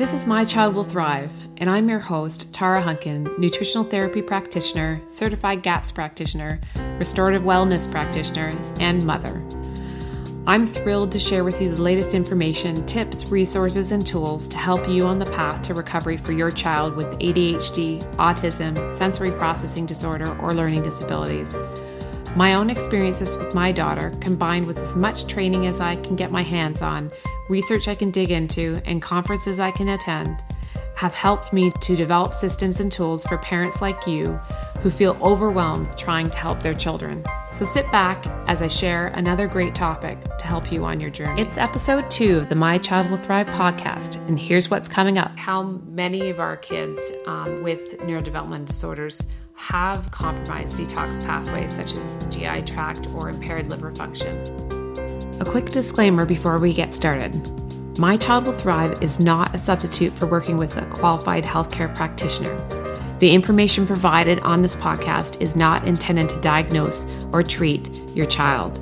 This is My Child Will Thrive, and I'm your host, Tara Hunkin, nutritional therapy practitioner, certified GAPS practitioner, restorative wellness practitioner, and mother. I'm thrilled to share with you the latest information, tips, resources, and tools to help you on the path to recovery for your child with ADHD, autism, sensory processing disorder, or learning disabilities. My own experiences with my daughter, combined with as much training as I can get my hands on, research I can dig into, and conferences I can attend, have helped me to develop systems and tools for parents like you who feel overwhelmed trying to help their children. So sit back as I share another great topic to help you on your journey. It's episode two of the My Child Will Thrive podcast, and here's what's coming up. How many of our kids um, with neurodevelopmental disorders have compromised detox pathways such as GI tract or impaired liver function. A quick disclaimer before we get started. My Child Will Thrive is not a substitute for working with a qualified healthcare practitioner. The information provided on this podcast is not intended to diagnose or treat your child.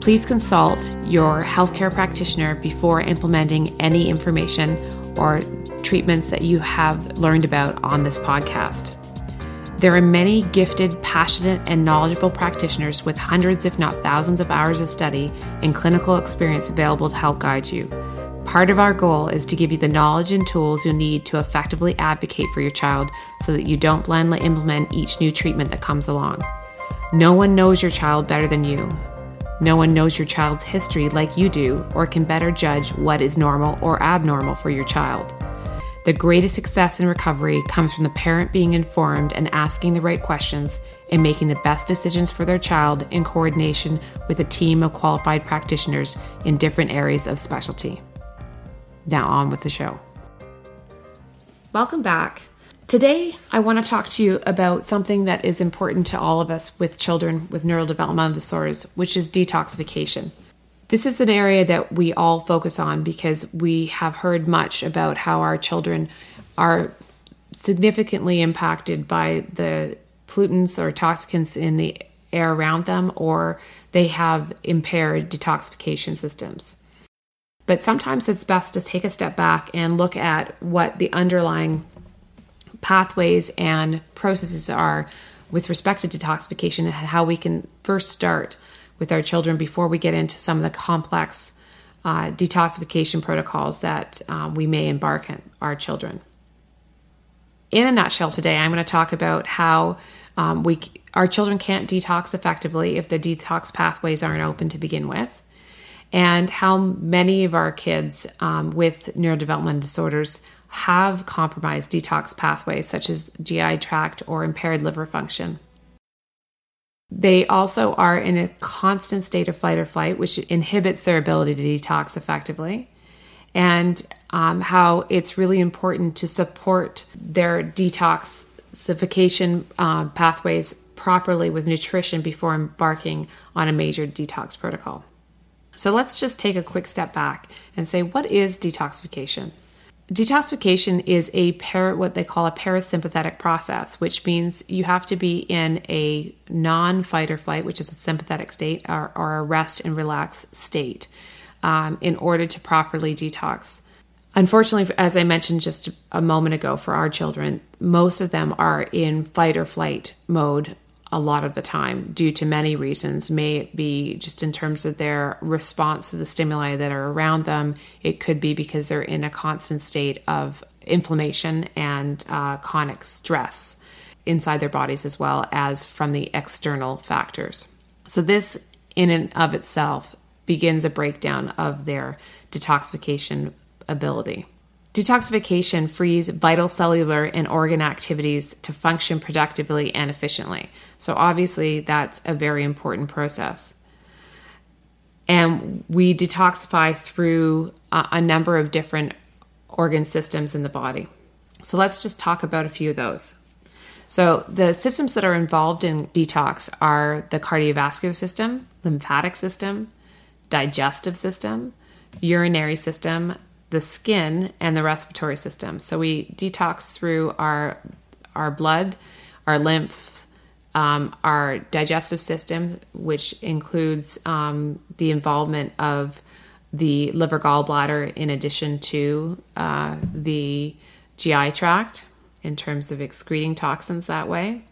Please consult your healthcare practitioner before implementing any information or treatments that you have learned about on this podcast. There are many gifted, passionate, and knowledgeable practitioners with hundreds, if not thousands, of hours of study and clinical experience available to help guide you. Part of our goal is to give you the knowledge and tools you'll need to effectively advocate for your child so that you don't blindly implement each new treatment that comes along. No one knows your child better than you. No one knows your child's history like you do or can better judge what is normal or abnormal for your child. The greatest success in recovery comes from the parent being informed and asking the right questions and making the best decisions for their child in coordination with a team of qualified practitioners in different areas of specialty. Now, on with the show. Welcome back. Today, I want to talk to you about something that is important to all of us with children with neurodevelopmental disorders, which is detoxification. This is an area that we all focus on because we have heard much about how our children are significantly impacted by the pollutants or toxicants in the air around them, or they have impaired detoxification systems. But sometimes it's best to take a step back and look at what the underlying pathways and processes are with respect to detoxification and how we can first start with our children before we get into some of the complex uh, detoxification protocols that uh, we may embark on our children. In a nutshell, today I'm going to talk about how um, we our children can't detox effectively if the detox pathways aren't open to begin with, and how many of our kids um, with neurodevelopmental disorders have compromised detox pathways such as GI tract or impaired liver function. They also are in a constant state of fight or flight, which inhibits their ability to detox effectively. And um, how it's really important to support their detoxification uh, pathways properly with nutrition before embarking on a major detox protocol. So let's just take a quick step back and say, what is detoxification? Detoxification is a par- what they call a parasympathetic process, which means you have to be in a non-fight or flight, which is a sympathetic state, or, or a rest and relax state, um, in order to properly detox. Unfortunately, as I mentioned just a moment ago, for our children, most of them are in fight or flight mode a lot of the time due to many reasons. May it be just in terms of their response to the stimuli that are around them, it could be because they're in a constant state of inflammation and uh, chronic stress inside their bodies as well as from the external factors. So, this in and of itself begins a breakdown of their detoxification ability. Detoxification frees vital cellular and organ activities to function productively and efficiently. So, obviously, that's a very important process. And we detoxify through a, a number of different organ systems in the body. So, let's just talk about a few of those. So, the systems that are involved in detox are the cardiovascular system, lymphatic system, digestive system, urinary system, the skin and the respiratory system. So we detox through our our blood, our lymph, um, our digestive system, which includes um, the involvement of the liver gallbladder in addition to uh, the GI tract in terms of excreting toxins that way.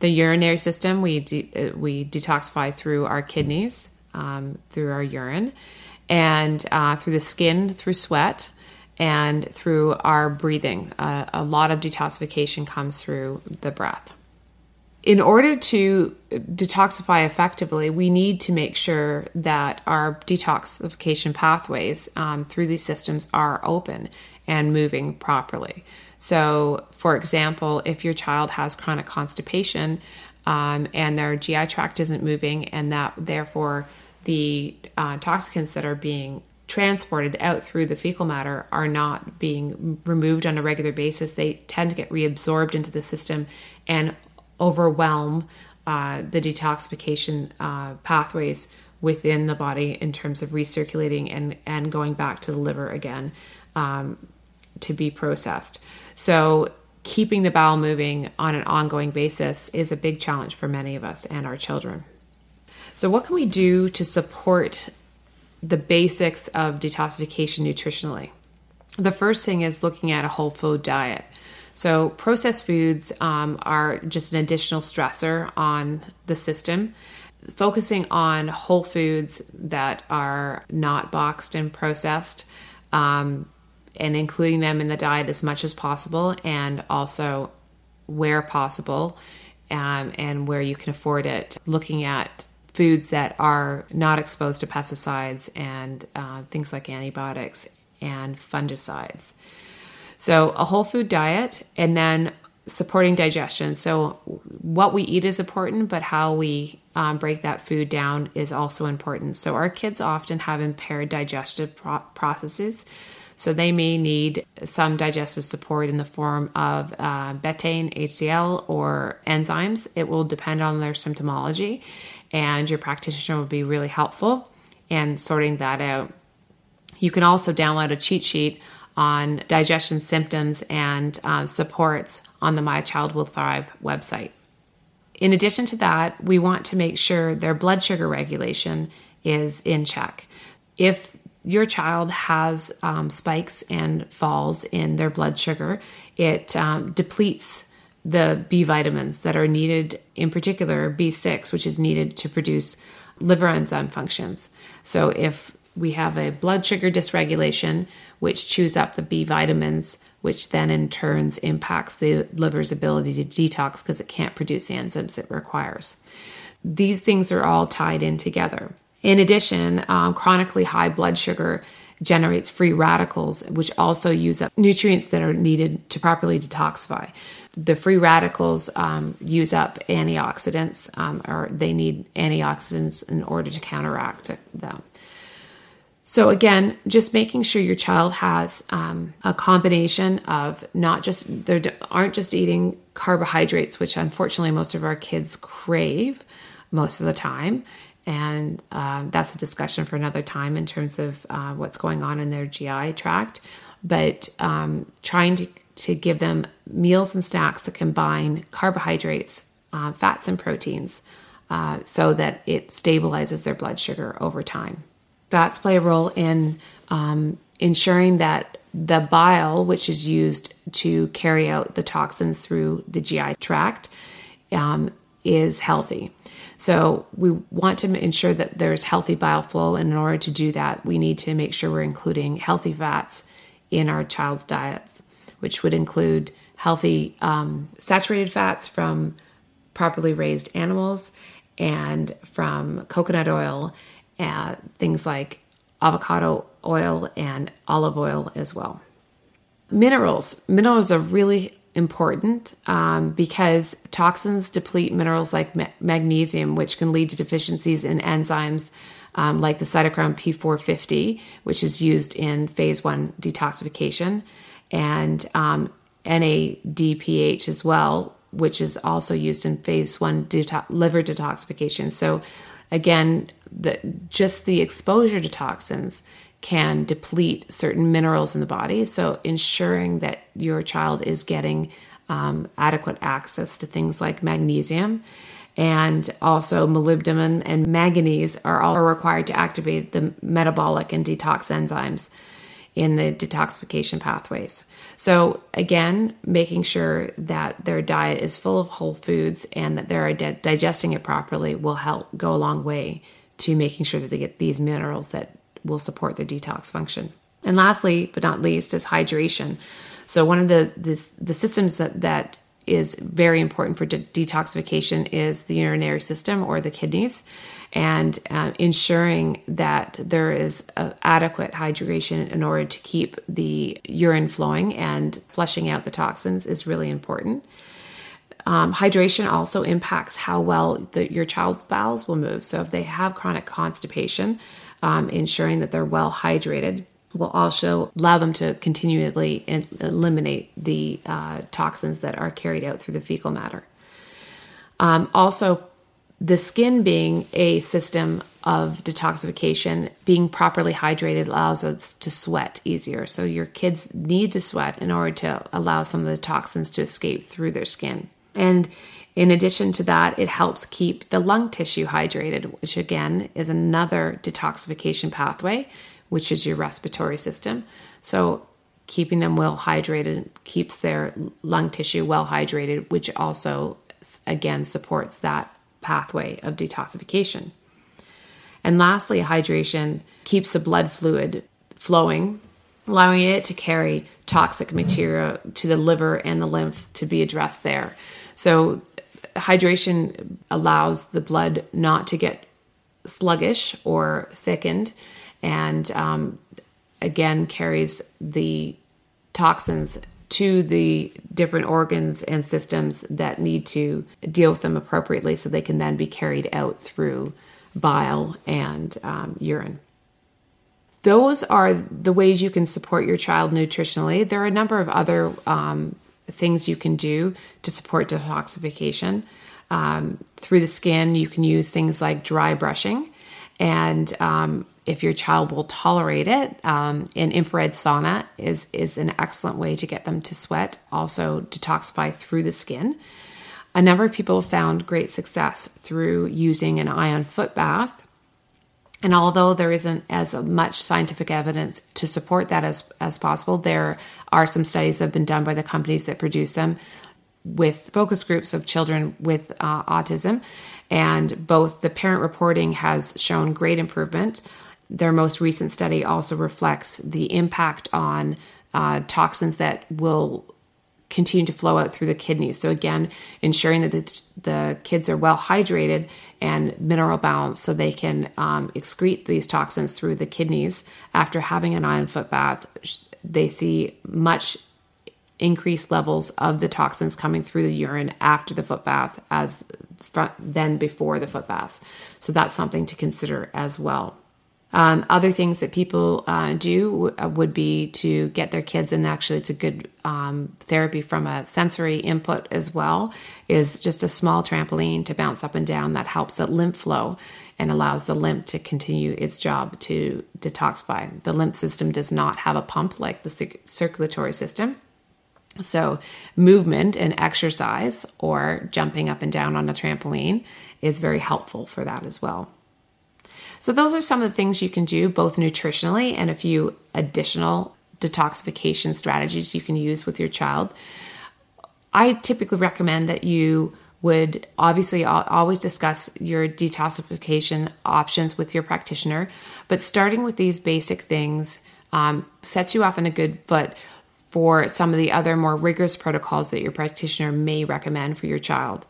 The urinary system, we, de- uh, we detoxify through our kidneys, um, through our urine, and uh, through the skin, through sweat, and through our breathing. Uh, a lot of detoxification comes through the breath in order to detoxify effectively, we need to make sure that our detoxification pathways um, through these systems are open and moving properly. So, for example, if your child has chronic constipation um, and their GI tract isn't moving, and that therefore the uh, toxicants that are being transported out through the fecal matter are not being removed on a regular basis, they tend to get reabsorbed into the system and overwhelm uh, the detoxification uh, pathways within the body in terms of recirculating and, and going back to the liver again um, to be processed. So, keeping the bowel moving on an ongoing basis is a big challenge for many of us and our children. So, what can we do to support the basics of detoxification nutritionally? The first thing is looking at a whole food diet. So, processed foods um, are just an additional stressor on the system. Focusing on whole foods that are not boxed and processed um, and including them in the diet as much as possible, and also where possible um, and where you can afford it, looking at foods that are not exposed to pesticides and uh, things like antibiotics and fungicides. So, a whole food diet and then supporting digestion. So, what we eat is important, but how we um, break that food down is also important. So, our kids often have impaired digestive pro- processes. So, they may need some digestive support in the form of uh, betaine, HCl, or enzymes. It will depend on their symptomology, and your practitioner will be really helpful in sorting that out. You can also download a cheat sheet on digestion symptoms and uh, supports on the My Child Will Thrive website. In addition to that, we want to make sure their blood sugar regulation is in check. If your child has um, spikes and falls in their blood sugar, it um, depletes the B vitamins that are needed, in particular B6, which is needed to produce liver enzyme functions. So, if we have a blood sugar dysregulation, which chews up the B vitamins, which then in turns impacts the liver's ability to detox because it can't produce the enzymes it requires. These things are all tied in together. In addition, um, chronically high blood sugar generates free radicals, which also use up nutrients that are needed to properly detoxify. The free radicals um, use up antioxidants, um, or they need antioxidants in order to counteract them. So, again, just making sure your child has um, a combination of not just, they aren't just eating carbohydrates, which unfortunately most of our kids crave most of the time. And um, that's a discussion for another time in terms of uh, what's going on in their GI tract. But um, trying to, to give them meals and snacks that combine carbohydrates, uh, fats, and proteins uh, so that it stabilizes their blood sugar over time. Fats play a role in um, ensuring that the bile, which is used to carry out the toxins through the GI tract, um, is healthy. So we want to ensure that there's healthy bile flow, and in order to do that, we need to make sure we're including healthy fats in our child's diets, which would include healthy um, saturated fats from properly raised animals and from coconut oil uh, things like avocado oil and olive oil as well. Minerals. Minerals are really important um, because toxins deplete minerals like ma- magnesium, which can lead to deficiencies in enzymes um, like the cytochrome P450, which is used in phase one detoxification, and um, NADPH as well, which is also used in phase one deto- liver detoxification. So, again, the, just the exposure to toxins can deplete certain minerals in the body. So, ensuring that your child is getting um, adequate access to things like magnesium and also molybdenum and manganese are all required to activate the metabolic and detox enzymes in the detoxification pathways. So, again, making sure that their diet is full of whole foods and that they're di- digesting it properly will help go a long way to making sure that they get these minerals that will support their detox function. And lastly, but not least, is hydration. So, one of the the systems that that is very important for de- detoxification is the urinary system or the kidneys and uh, ensuring that there is adequate hydration in order to keep the urine flowing and flushing out the toxins is really important. Um, hydration also impacts how well the, your child's bowels will move. So, if they have chronic constipation, um, ensuring that they're well hydrated will also allow them to continually eliminate the uh, toxins that are carried out through the fecal matter. Um, also, the skin being a system of detoxification, being properly hydrated allows us to sweat easier. So, your kids need to sweat in order to allow some of the toxins to escape through their skin. And in addition to that, it helps keep the lung tissue hydrated, which again is another detoxification pathway, which is your respiratory system. So, keeping them well hydrated keeps their lung tissue well hydrated, which also again supports that pathway of detoxification. And lastly, hydration keeps the blood fluid flowing, allowing it to carry toxic material to the liver and the lymph to be addressed there. So, hydration allows the blood not to get sluggish or thickened, and um, again carries the toxins to the different organs and systems that need to deal with them appropriately so they can then be carried out through bile and um, urine. Those are the ways you can support your child nutritionally. There are a number of other um, things you can do to support detoxification. Um, through the skin, you can use things like dry brushing and um, if your child will tolerate it, um, an infrared sauna is is an excellent way to get them to sweat, also detoxify through the skin. A number of people found great success through using an ion foot bath. And although there isn't as much scientific evidence to support that as, as possible, there are some studies that have been done by the companies that produce them with focus groups of children with uh, autism. And both the parent reporting has shown great improvement their most recent study also reflects the impact on uh, toxins that will continue to flow out through the kidneys. So, again, ensuring that the, the kids are well hydrated and mineral balanced so they can um, excrete these toxins through the kidneys after having an ion foot bath. They see much increased levels of the toxins coming through the urine after the foot bath as than before the foot baths. So, that's something to consider as well. Um, other things that people uh, do uh, would be to get their kids, and actually, it's a good um, therapy from a sensory input as well, is just a small trampoline to bounce up and down that helps the lymph flow and allows the lymph to continue its job to detoxify. The lymph system does not have a pump like the circulatory system. So, movement and exercise or jumping up and down on a trampoline is very helpful for that as well. So, those are some of the things you can do, both nutritionally and a few additional detoxification strategies you can use with your child. I typically recommend that you would obviously always discuss your detoxification options with your practitioner, but starting with these basic things um, sets you off on a good foot for some of the other more rigorous protocols that your practitioner may recommend for your child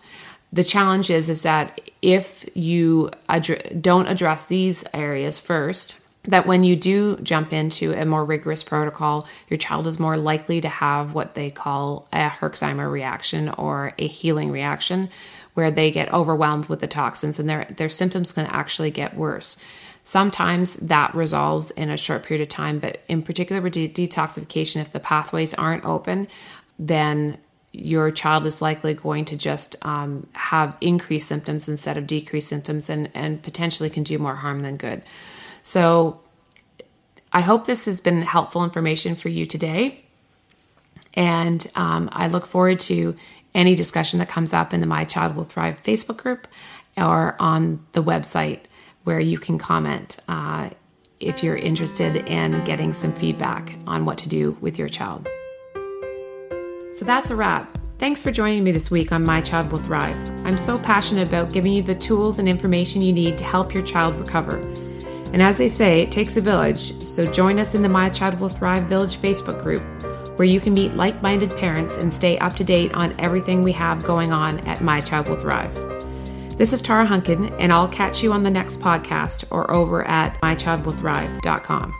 the challenge is is that if you don't address these areas first that when you do jump into a more rigorous protocol your child is more likely to have what they call a herxheimer reaction or a healing reaction where they get overwhelmed with the toxins and their their symptoms can actually get worse. Sometimes that resolves in a short period of time but in particular with de- detoxification if the pathways aren't open then your child is likely going to just um, have increased symptoms instead of decreased symptoms and, and potentially can do more harm than good. So, I hope this has been helpful information for you today. And um, I look forward to any discussion that comes up in the My Child Will Thrive Facebook group or on the website where you can comment uh, if you're interested in getting some feedback on what to do with your child. So that's a wrap. Thanks for joining me this week on My Child Will Thrive. I'm so passionate about giving you the tools and information you need to help your child recover. And as they say, it takes a village, so join us in the My Child Will Thrive Village Facebook group, where you can meet like minded parents and stay up to date on everything we have going on at My Child Will Thrive. This is Tara Hunkin, and I'll catch you on the next podcast or over at mychildwillthrive.com.